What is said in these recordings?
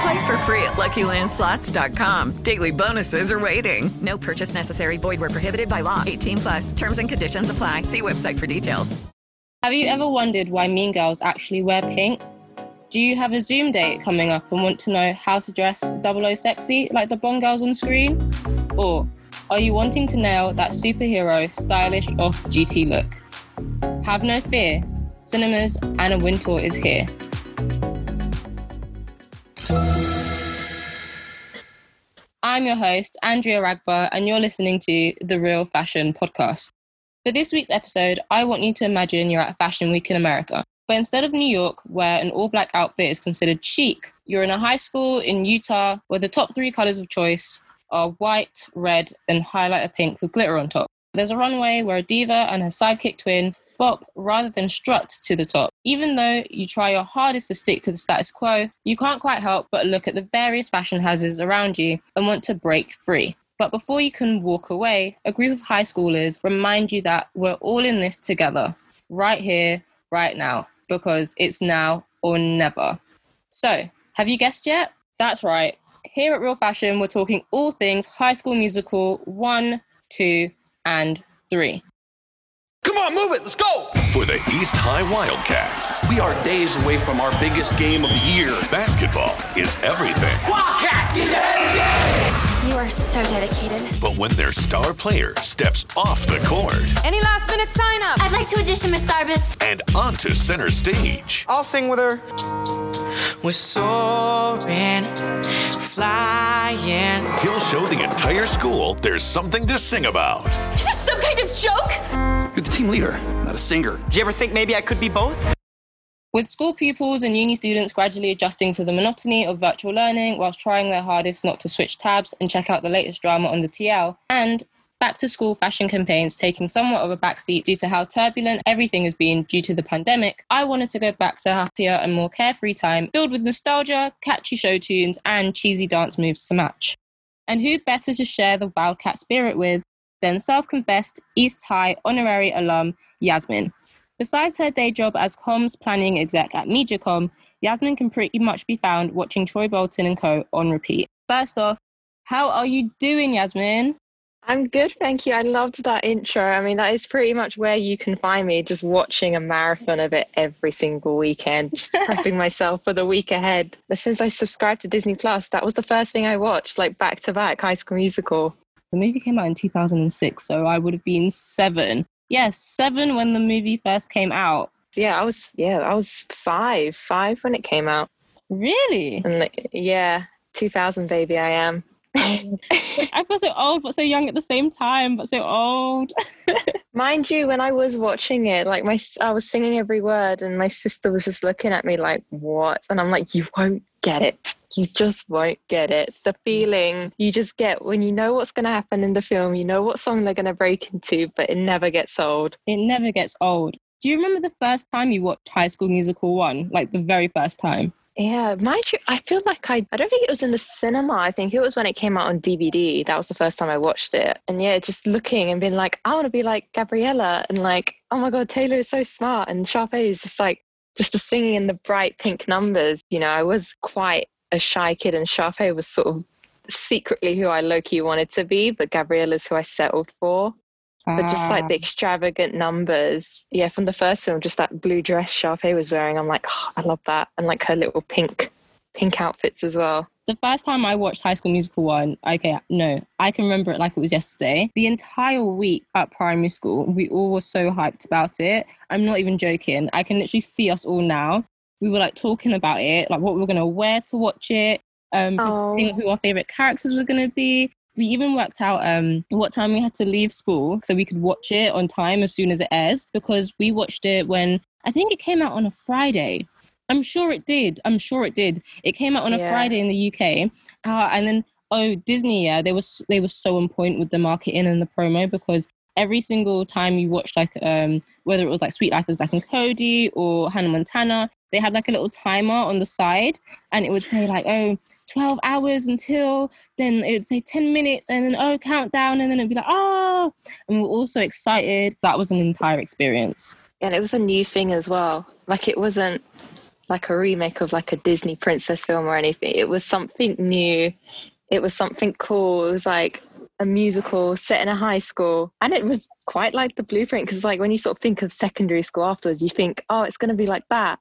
Play for free at LuckyLandSlots.com. Daily bonuses are waiting. No purchase necessary. Void where prohibited by law. 18 plus. Terms and conditions apply. See website for details. Have you ever wondered why mean girls actually wear pink? Do you have a Zoom date coming up and want to know how to dress double O sexy like the Bond girls on screen? Or are you wanting to nail that superhero, stylish, off duty look? Have no fear. Cinema's Anna Wintour is here. I'm your host, Andrea Ragba, and you're listening to the Real Fashion Podcast. For this week's episode, I want you to imagine you're at Fashion Week in America. But instead of New York, where an all black outfit is considered chic, you're in a high school in Utah where the top three colors of choice are white, red, and highlighter pink with glitter on top. There's a runway where a diva and her sidekick twin bop rather than strut to the top. Even though you try your hardest to stick to the status quo, you can't quite help but look at the various fashion houses around you and want to break free. But before you can walk away, a group of high schoolers remind you that we're all in this together, right here, right now, because it's now or never. So, have you guessed yet? That's right. Here at Real Fashion, we're talking all things High School Musical 1, 2, and 3. Come on, move it. Let's go. For the East High Wildcats, We are days away from our biggest game of the year. basketball is everything. Wildcats! He's ahead of the game! You are so dedicated. But when their star player steps off the court Any last minute sign up? I'd like to audition, Miss Darbus. and onto center stage, I'll sing with her. We're soaring, flying. he'll show the entire school there's something to sing about. Is this some kind of joke? You're the team leader, not a singer. Did you ever think maybe I could be both? With school pupils and uni students gradually adjusting to the monotony of virtual learning whilst trying their hardest not to switch tabs and check out the latest drama on the TL, and back to school fashion campaigns taking somewhat of a backseat due to how turbulent everything has been due to the pandemic, I wanted to go back to a happier and more carefree time filled with nostalgia, catchy show tunes, and cheesy dance moves to match. And who better to share the Wildcat spirit with than self confessed East High honorary alum Yasmin? Besides her day job as comms planning exec at MediaCom, Yasmin can pretty much be found watching Troy Bolton and Co. on repeat. First off, how are you doing, Yasmin? I'm good, thank you. I loved that intro. I mean, that is pretty much where you can find me, just watching a marathon of it every single weekend, just prepping myself for the week ahead. But since I subscribed to Disney Plus, that was the first thing I watched, like back to back High School Musical. The movie came out in 2006, so I would have been seven. Yes, seven when the movie first came out. Yeah, I was yeah, I was five, five when it came out. Really? And like, yeah, 2000 baby, I am. I feel so old, but so young at the same time, but so old. Mind you, when I was watching it, like my, I was singing every word, and my sister was just looking at me like, "What?" And I'm like, "You won't get it. You just won't get it." The feeling you just get when you know what's going to happen in the film, you know what song they're going to break into, but it never gets old. It never gets old. Do you remember the first time you watched High School Musical 1? Like the very first time? Yeah, mind you, I feel like I I don't think it was in the cinema. I think it was when it came out on DVD. That was the first time I watched it. And yeah, just looking and being like, I want to be like Gabriella and like, oh my god, Taylor is so smart and Sharpay is just like just the singing in the bright pink numbers. You know, I was quite a shy kid and Sharpay was sort of secretly who I low key wanted to be, but Gabriella's who I settled for. But just like the Ah. extravagant numbers, yeah, from the first film, just that blue dress Sharpay was wearing, I'm like, oh, I love that, and like her little pink, pink outfits as well. the first time I watched High School Musical 1, okay, no, I can remember it like it was yesterday. The entire week at primary school, we all were so hyped about it. I'm not even joking. I can literally see us all now. We were like talking about it, like what we were going to wear to watch it, um, Oh. who our favorite characters were going to be. We even worked out um, what time we had to leave school so we could watch it on time as soon as it airs because we watched it when I think it came out on a Friday. I'm sure it did. I'm sure it did. It came out on a Yeah. Friday in the UK, uh, and then oh Disney, yeah, they was they were so on point with the marketing and the promo because every single time you watched like um whether it was like Sweet Life of Zack and Cody or Hannah Montana, they had like a little timer on the side, and it would say like oh 12 hours until then it'd say 10 minutes and then oh countdown and then it'd be like oh and we were all so excited that was an entire experience And it was a new thing as well. Like it wasn't like a remake of like a Disney princess film or anything. It was something new. It was something cool. It was like a musical set in a high school. And it was quite like the blueprint because like when you sort of think of secondary school afterwards, you think, oh, it's going to be like that.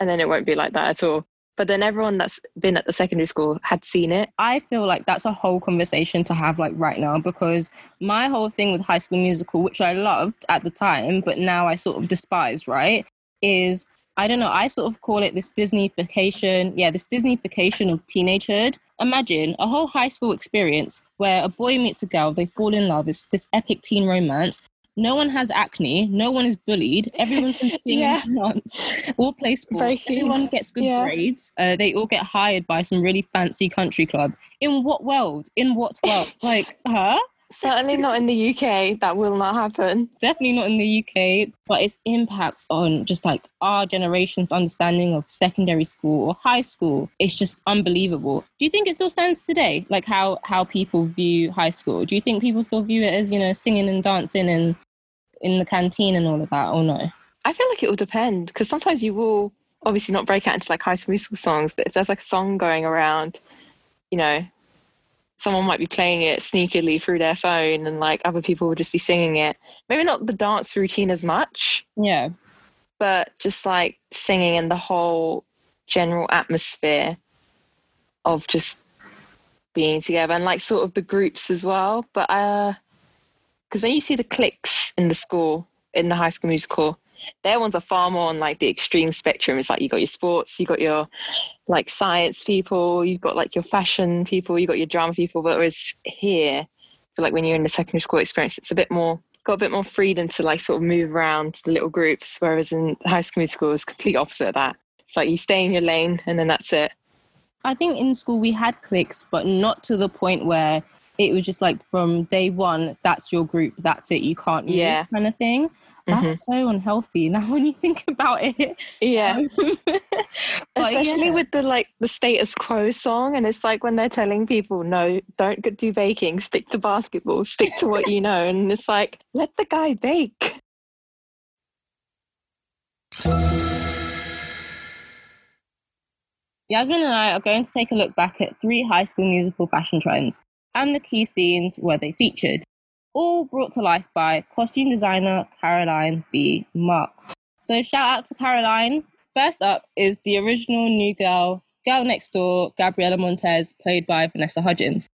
And then it won't be like that at all. But then everyone that's been at the secondary school had seen it. I feel like that's a whole conversation to have like right now because my whole thing with High School Musical, which I loved at the time, but now I sort of despise, right, is I don't know, I sort of call it this Disneyfication, yeah, this Disneyfication of teenagehood. Imagine a whole high school experience where a boy meets a girl, they fall in love, it's this epic teen romance. No one has acne, no one is bullied, everyone can sing Yeah. and dance, all play sports, everyone gets good Yeah. grades, uh, they all get hired by some really fancy country club. In what world? In what world? like, huh? Certainly not in the UK. That will not happen. Definitely not in the UK, but its impact on just like our generation's understanding of secondary school or high school is just unbelievable. Do you think it still stands today? Like how how people view high school? Do you think people still view it as, you know, singing and dancing and in the canteen and all of that or no? I feel like it will depend because sometimes you will obviously not break out into like high school musical songs, but if there's like a song going around, you know, someone might be playing it sneakily through their phone and like other people would just be singing it. Maybe not the dance routine as much, Yeah. but just like singing and the whole general atmosphere of just being together and like sort of the groups as well. But uh because when you see the cliques in the school, in the high school musical, their ones are far more on like the extreme spectrum. It's like you got your sports, you got your like science people, you've got like your fashion people, you got your drama people. But whereas here, feel like when you're in the secondary school experience, it's a bit more got a bit more freedom to like sort of move around the little groups. Whereas in high school musical, it's complete opposite of that. It's like you stay in your lane and then that's it. I think in school we had cliques, but not to the point where it was just like from day one, that's your group, that's it, you can't move Yeah. kind of thing. That's Mhm. so unhealthy now when you think about it. Yeah. But Especially yeah. with the like the status quo song, and it's like when they're telling people, no, don't do baking, stick to basketball, stick to what you know, and it's like, let the guy bake. Yasmin and I are going to take a look back at three high school musical fashion trends and the key scenes where they featured, all brought to life by costume designer Caroline B. Marks. So, shout out to Caroline. First up is the original New Girl, Girl Next Door, Gabriella Montez, played by Vanessa Hudgens.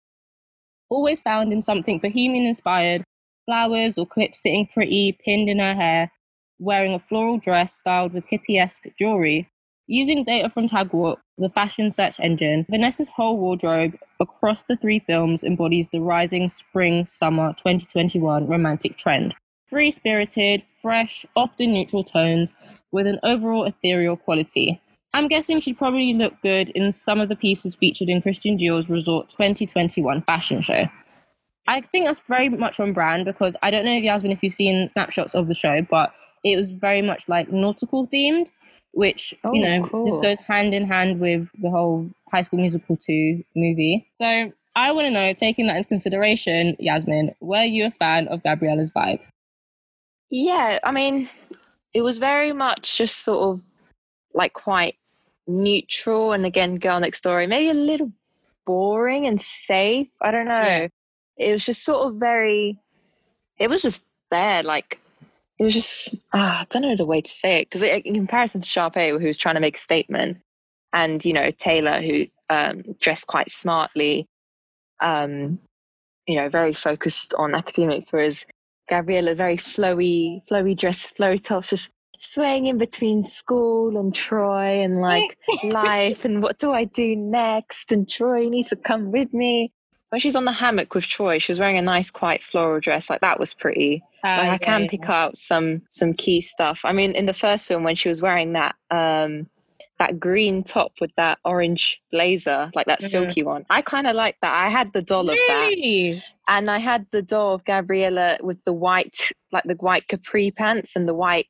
Always found in something bohemian inspired, flowers or clips sitting pretty, pinned in her hair, wearing a floral dress styled with hippie esque jewelry, Using data from Tagwalk, the fashion search engine, Vanessa's whole wardrobe across the three films embodies the rising spring summer 2021 romantic trend. Free spirited, fresh, often neutral tones with an overall ethereal quality. I'm guessing she'd probably look good in some of the pieces featured in Christian Dior's Resort 2021 fashion show. I think that's very much on brand because I don't know, if Yasmin, if you've seen snapshots of the show, but it was very much like nautical themed. Which Oh, you know cool. this goes hand in hand with the whole High School Musical two movie. So I want to know, taking that into consideration, Yasmin, were you a fan of Gabriella's vibe? Yeah, I mean, it was very much just sort of like quite neutral and again, girl next door, maybe a little boring and safe. I don't know. Yeah. It was just sort of very, it was just there. Like, it was just, ah, I don't know the way to say it. Because in comparison to Sharpay, who was trying to make a statement, and, you know, Taylor, who um, dressed quite smartly, um, you know, very focused on academics, whereas Gabriella, very flowy, flowy dress, flowy tops, just swaying in between school and Troy and like life and what do I do next? And Troy needs to come with me. When she's on the hammock with Troy, she was wearing a nice, quite floral dress. Like that was pretty. Ah, like, I can yeah. pick out some some key stuff. I mean, in the first film, when she was wearing that um that green top with that orange blazer, like that Mhm. silky one, I kind of like that. I had the doll of that and I had the doll of Gabriella with the white, like the white capri pants and the white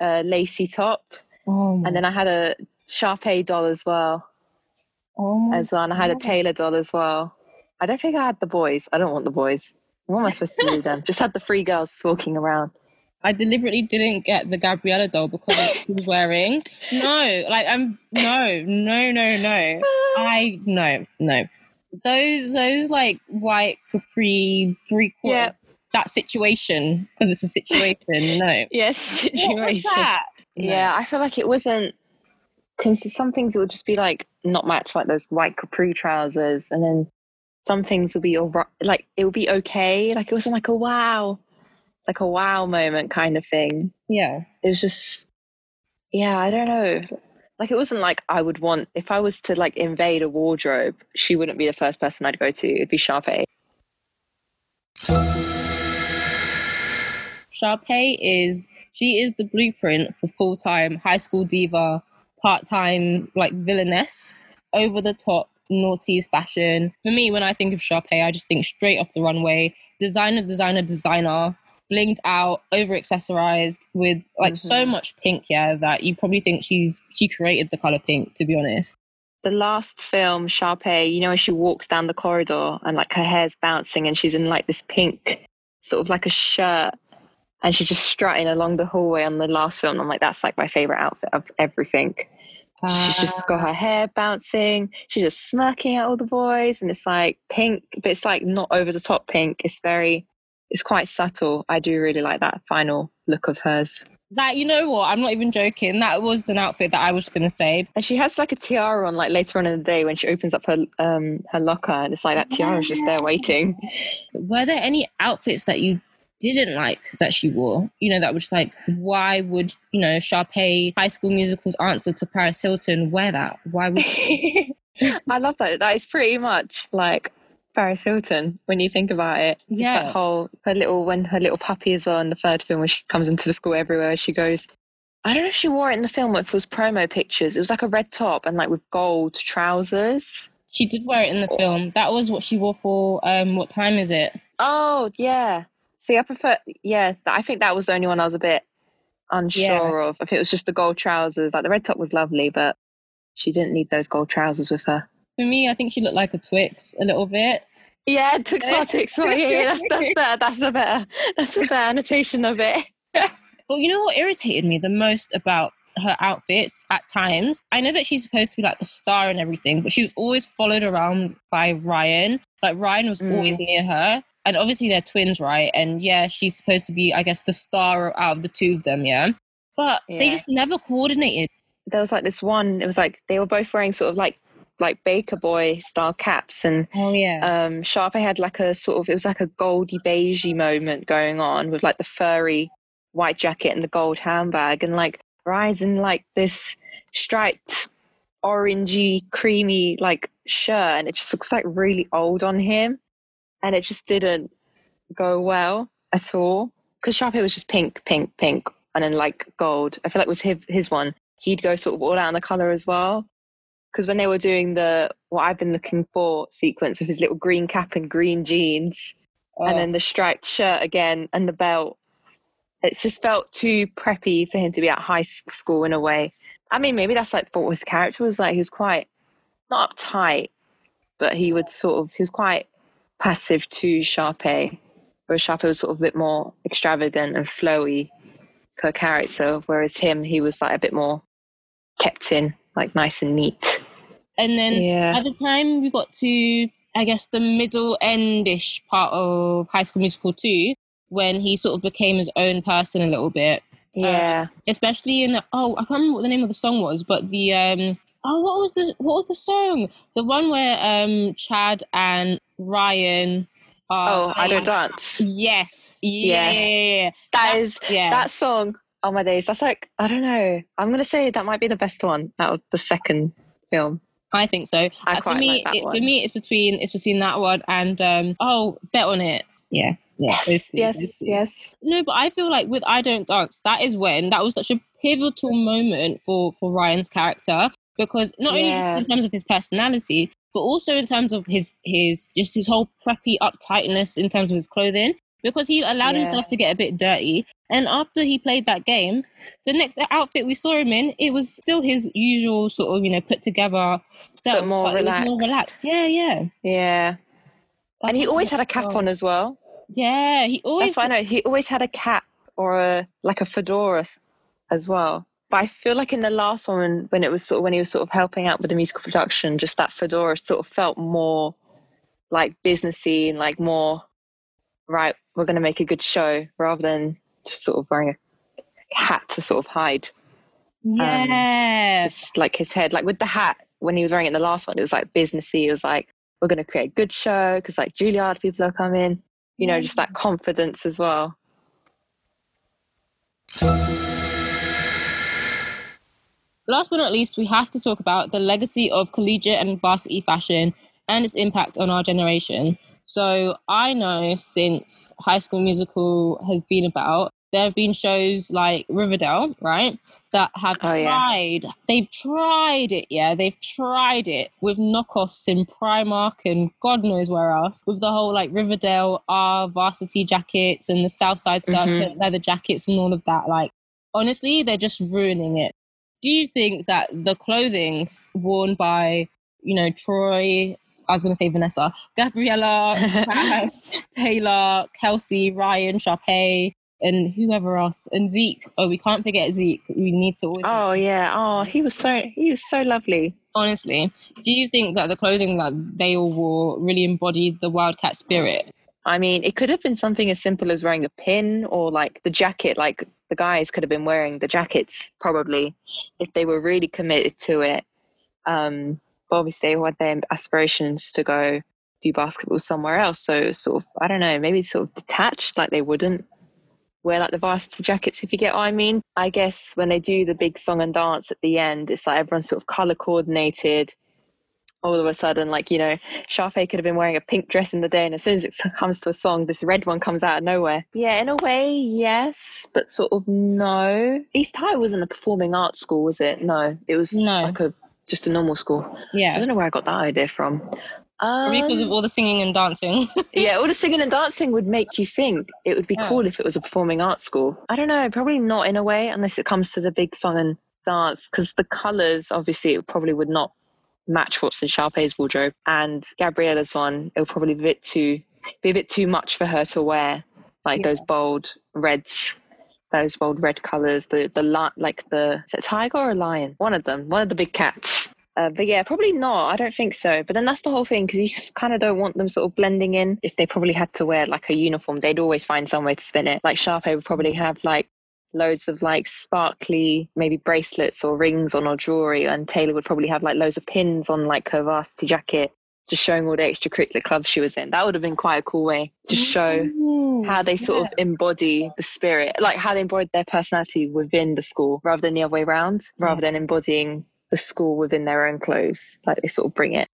uh, lacy top, Oh and then I had a Sharpay doll as well, oh as well, and I had a God. Taylor doll as well. I don't think I had the boys. I don't want the boys. What am I supposed to do them? Just had the three girls walking around. I deliberately didn't get the Gabriella doll because she was wearing. No, like I'm no, no, no, no. I no, no. Those those like white capri three quarter Yeah. that situation because it's a situation. No, Yes, situation. that? No. Yeah, I feel like it wasn't. Because some things it would just be like not match, like those white capri trousers, and then some things will be all right, like it will be okay. Like it wasn't like a wow, like a wow moment kind of thing. yeah. It was just, yeah, I don't know. Like it wasn't like I would want if I was to like invade a wardrobe, she wouldn't be the first person I'd go to. It'd be Sharpay. Sharpay is she is the blueprint for full time high school diva, part time like villainess, over the top naughties fashion. For me, when I think of Sharpay, I just think straight off the runway, designer, designer, designer, blinged out, over accessorized with like so Mhm. much pink, yeah, that you probably think she's she created the color pink, to be honest. the last film, Sharpay, you know, when she walks down the corridor and like her hair's bouncing and she's in like this pink, sort of like a shirt, and she's just strutting along the hallway on the last film. I'm like, that's like my favorite outfit of everything. She's just got her hair bouncing. She's just smirking at all the boys, and it's like pink, but it's like not over the top pink. It's very, it's quite subtle. I do really like that final look of hers. That you know what? I'm not even joking. That was an outfit that I was gonna say. And she has like a tiara on, like later on in the day when she opens up her um her locker, and it's like that tiara's just there waiting. were there any outfits that you didn't like that she wore? You know, that was just like, why would, you know, Sharpay High School Musical's answer to Paris Hilton wear that? Why would I love that. That is pretty much like Paris Hilton when you think about it. Yeah. that whole her little when her little puppy as well in the third film when she comes into the school everywhere she goes. I don't know if she wore it in the film if it was promo pictures. It was like a red top and like with gold trousers. she did wear it in the film? That was what she wore for um what time is it? Oh yeah. See, I prefer. Yeah, I think that was the only one I was a bit unsure of. If it was just the gold trousers, like the red top was lovely, but she didn't need those gold trousers with her. For me, I think she looked like a Twix a little bit. Yeah, Twix Twix. Sorry, yeah, yeah, that's that's better. That's a better. That's a better annotation of it. But you know what irritated me the most about her outfits at times? I know that she's supposed to be like the star and everything, but she was always followed around by Ryan. Like Ryan was always mm. near her. And obviously they're twins, right? And yeah, she's supposed to be, I guess, the star out of the two of them, yeah. But they just never coordinated. There was like this one. It was like they were both wearing sort of like like Baker Boy style caps, and Oh yeah. um Sharpay had like a sort of it was like a goldy beigey moment going on with like the furry white jacket and the gold handbag and like in like this striped orangey creamy like shirt and it just looks like really old on him and it just didn't go well at all because Sharpay was just pink pink pink and then like gold I feel like it was his, his one he'd go sort of all out on the color as well because when they were doing the what I've been looking for sequence with his little green cap and green jeans, Oh. and then the striped shirt again and the belt, it just felt too preppy for him to be at high school in a way. I mean, maybe that's like what his character was like. He was quite not uptight, but he would sort of he was quite passive to Sharpay, whereas Sharpay was sort of a bit more extravagant and flowy her character, whereas him he was like a bit more kept in, like nice and neat. And then Yeah. at the time we got to, I guess, the middle endish part of High School Musical 2, when he sort of became his own person a little bit. Yeah. especially in oh, I can't remember what the name of the song was, but the um oh what was the what was the song? The one where um Chad and Ryan are oh, I don't dance. Yes. Yeah. Yeah. yeah, yeah, yeah. That is yeah. that song. Oh my days, that's like I don't know. I'm gonna say that might be the best one out of the second film. I think so. I Uh, for me, like that it, one. for me, it's between it's between that one and um oh, bet on it. Yeah, yeah. those Yes, yes. No, but I feel like with I Don't Dance, that is when that was such a pivotal moment for for Ryan's character because not Yeah. only in terms of his personality, but also in terms of his his just his whole preppy uptightness in terms of his clothing. Because he allowed Yeah. himself to get a bit dirty, and after he played that game, the next outfit we saw him in, it was still his usual sort of you know put together more it was more relaxed. relaxed. Yeah, yeah. Yeah. That's and he always had a cap on as well. Yeah, he always. That's why I know he always had a cap or a like a fedora as well. But I feel like in the last one, when, when it was sort of when he was sort of helping out with the musical production, just that fedora sort of felt more like businessy and like more right. We're going to make a good show rather than just sort of wearing a hat to sort of hide um, yeah. his, like his head. Like with the hat when he was wearing it in the last one, it was like businessy. It was like we're going to create a good show because like Juilliard people are coming. You know, just that confidence as well. Last but not least, we have to talk about the legacy of collegiate and varsity fashion and its impact on our generation. So I know since High School Musical has been about, there have been shows like Riverdale, right, that have Oh, yeah. tried. They've tried it, yeah. They've tried it with knockoffs in Primark and God knows where else, with the whole like Riverdale R varsity jackets and the Southside mm-hmm. Serpent leather jackets and all of that. Like, honestly, they're just ruining it. Do you think that the clothing worn by, you know, Troy, I was going to say Vanessa, Gabriella, Chad, Taylor, Kelsey, Ryan, Sharpay, and whoever else, and Zeke. Oh, we can't forget Zeke. We need to always. Oh yeah. Oh, he was so he was so lovely. Honestly, do you think that the clothing that they all wore really embodied the Wildcat spirit? I mean, it could have been something as simple as wearing a pin or like the jacket. Like the guys could have been wearing the jackets probably if they were really committed to it. Um, but obviously, they had their aspirations to go do basketball somewhere else. So sort of I don't know, maybe sort of detached, like they wouldn't wear like the varsity jackets if you get what I mean. I guess when they do the big song and dance at the end, it's like everyone's sort of color coordinated. All of a sudden, like you know, Sharpay could have been wearing a pink dress in the day, and as soon as it comes to a song, this red one comes out of nowhere. Yeah, in a way, yes, but sort of no. East High wasn't a performing arts school, was it? No, it was No. like a just a normal school. Yeah. I don't know where I got that idea from. Um, because of all the singing and dancing. yeah, all the singing and dancing would make you think it would be Yeah. cool if it was a performing arts school. I don't know, probably not in a way, unless it comes to the big song and dance, because the colours, obviously, it probably would not match what's in Sharpay's wardrobe. And Gabriella's one, it'll probably be a bit too, be a bit too much for her to wear, like those bold reds. Those bold red colours, the the like the is it a tiger or a lion? One of them, one of the big cats. Uh, but yeah, probably not. I don't think so. But then that's the whole thing because you kind of don't want them sort of blending in. If they probably had to wear like a uniform, they'd always find somewhere to spin it. Like Sharpay would probably have like loads of like sparkly maybe bracelets or rings on or jewelry, and Taylor would probably have like loads of pins on like her varsity jacket, just showing all the extracurricular clubs she was in. That would have been quite a cool way to show how they sort of embody the spirit, like how they embodied their personality within the school rather than the other way around, rather than embodying the school within their own clothes. Like they sort of bring it.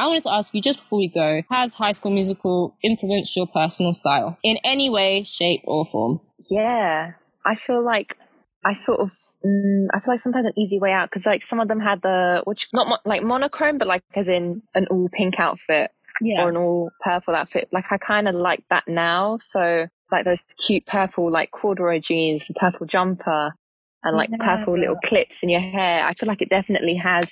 I wanted to ask you just before we go, has High School Musical influenced your personal style in any way, shape, or form? Yeah, I feel like I sort of. Mm, I feel like sometimes an easy way out because like some of them had the which not mo- like monochrome, but like as in an all pink outfit Yeah. or an all purple outfit. Like I kind of like that now. So like those cute purple like corduroy jeans, the purple jumper, and like Yeah. purple little clips in your hair. I feel like it definitely has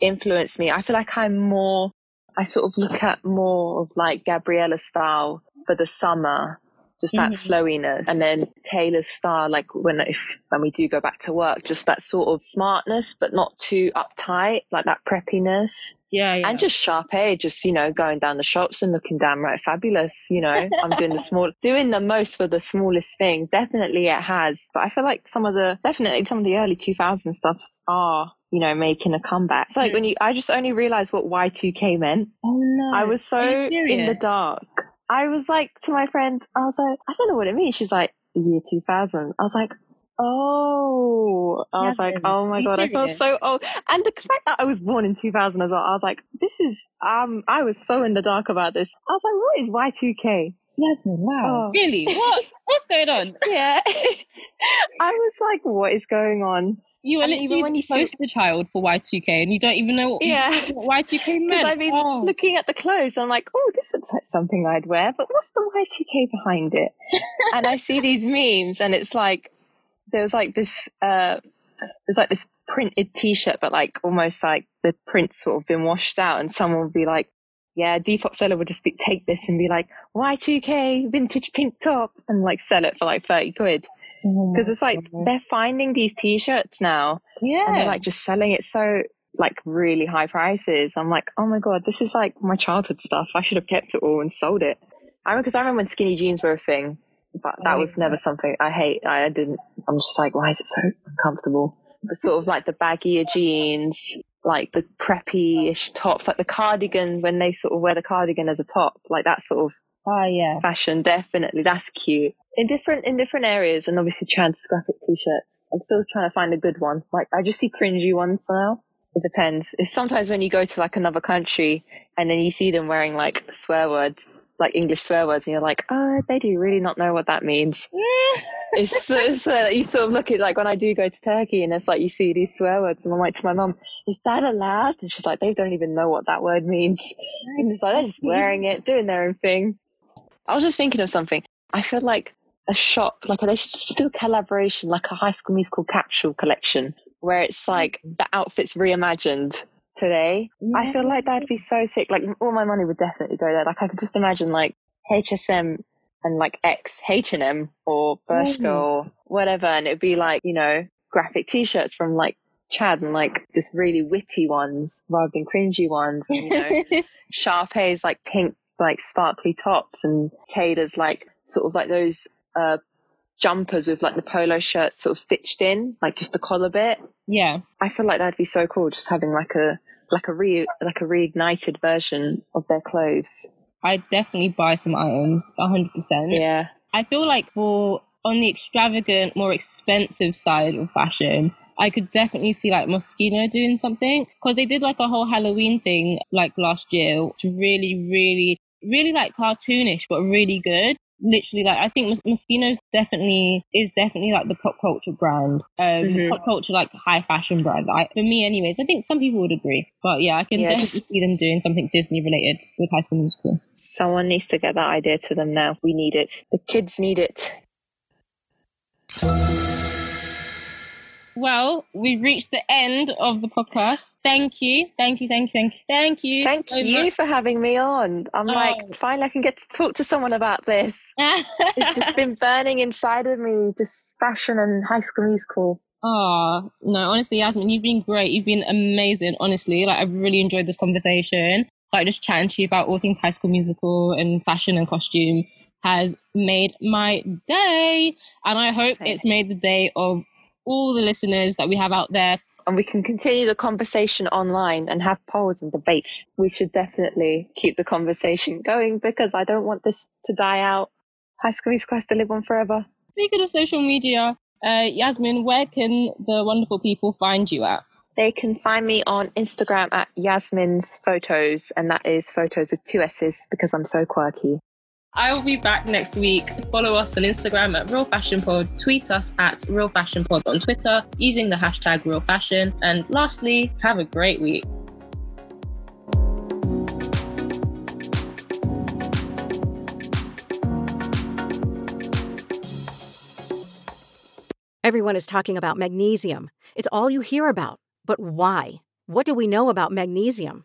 influenced me. I feel like I'm more. I sort of look at more of like Gabriella style for the summer, just that Mhm. flowiness, and then Taylor's style, like when if when we do go back to work, just that sort of smartness, but not too uptight, like that preppiness. Yeah, yeah. And just sharp edge, just, you know, going down the shops and looking damn right fabulous. You know, I'm doing the small, doing the most for the smallest thing. Definitely it has. But I feel like some of the, definitely some of the early 2000 stuffs are, you know, making a comeback. It's like when you, I just only realized what Y2K meant. oh no. I was so in the dark. I was like to my friend, I was like, I don't know what it means. She's like, year 2000. I was like, oh. I was like, oh my god, I felt so old. And the fact that I was born in 2000 as well, I was like, this is, um, I was so in the dark about this. I was like, what is Y2K? Yasmin, wow. Oh. Really? What? What's going on? Yeah. I was like, what is going on? You were And literally even when you the poster child for Y2K and you don't even know what, Yeah. what Y2K meant. I mean, Oh. looking at the clothes, I'm like, oh, this looks like something I'd wear, but what's the Y2K behind it? and I see these memes, and it's like there's like this, uh, there's like this printed T-shirt, but like almost like the print's sort of been washed out, and someone would be like, yeah, Depop seller would just be, take this and be like Y2K vintage pink top, and like sell it for like thirty quid. Oh Because it's like God. they're finding these T-shirts now yeah. and they're like just selling it so like really high prices. I'm like, oh my god, this is like my childhood stuff. I should have kept it all and sold it. I remember because I remember when skinny jeans were a thing, but that Oh, was yeah. never something I hate. I didn't. I'm just like, why is it so uncomfortable? The sort of like the baggier jeans, like the preppy-ish tops, like the cardigans when they sort of wear the cardigan as a top, like that sort of oh yeah. fashion. Definitely, that's cute. In different in different areas, and obviously trans graphic t-shirts. I'm still trying to find a good one. Like I just see cringy ones now. It depends. It's sometimes when you go to like another country and then you see them wearing like swear words, like English swear words, and you're like, oh, they do really not know what that means. it's, so- it's so you sort of look at like when I do go to Turkey and it's like you see these swear words and I'm like to my mum, is that allowed? And she's like, they don't even know what that word means. And it's like they're just wearing it, doing their own thing. I was just thinking of something. I feel like a shop, like they should just do a collaboration, like a High School Musical capsule collection, where it's like mm-hmm. the outfits reimagined today. I feel like that'd be so sick. Like all my money would definitely go there. Like I could just imagine like HSM and like X H and M or Bershka or whatever, and it'd be like you know graphic T-shirts from like Chad and like just really witty ones rather than cringy ones. And, you know, Sharpay's like pink, like sparkly tops, and Taylor's like sort of like those uh jumpers with like the polo shirt sort of stitched in, like just the collar bit. Yeah. I feel like that'd be so cool, just having like a like a re like a reignited version of their clothes. I'd definitely buy some items, hundred percent. Yeah. I feel like for on the extravagant, more expensive side of fashion, I could definitely see like Moschino doing something because they did like a whole Halloween thing like last year, which really, really, really like cartoonish, but really good. Literally, like I think Mos- Moschino's definitely is definitely like the pop culture brand, um, Mhm. pop culture like high fashion brand. I, for me, anyways, I think some people would agree, but yeah, I can Yeah, definitely just- see them doing something Disney related with High School Musical. Someone needs to get that idea to them now. We need it. The kids need it. Well, we've reached the end of the podcast. Thank you. Thank you. Thank you. Thank you. Thank you. Thank so you much. for having me on. I'm Oh. like, finally I can get to talk to someone about this. It's just been burning inside of me, this fashion and high school musical. Oh, no, honestly, Yasmin, you've been great. You've been amazing, honestly. Like, I've really enjoyed this conversation. Like, just chatting to you about all things high school musical and fashion and costume has made my day. And I hope Same. it's made the day of all the listeners that we have out there. And we can continue the conversation online and have polls and debates. We should definitely keep the conversation going because I don't want this to die out. High school musical has to live on forever. Speaking of social media, uh, Yasmin, where can the wonderful people find you at? They can find me on Instagram at Yasmin's Photos, and that is photos with two S's because I'm so quirky. I'll be back next week. Follow us on Instagram at Real Fashion Pod. Tweet us at Real Fashion Pod on Twitter using the hashtag Real Fashion. And lastly, have a great week. Everyone is talking about magnesium. It's all you hear about. But why? What do we know about magnesium?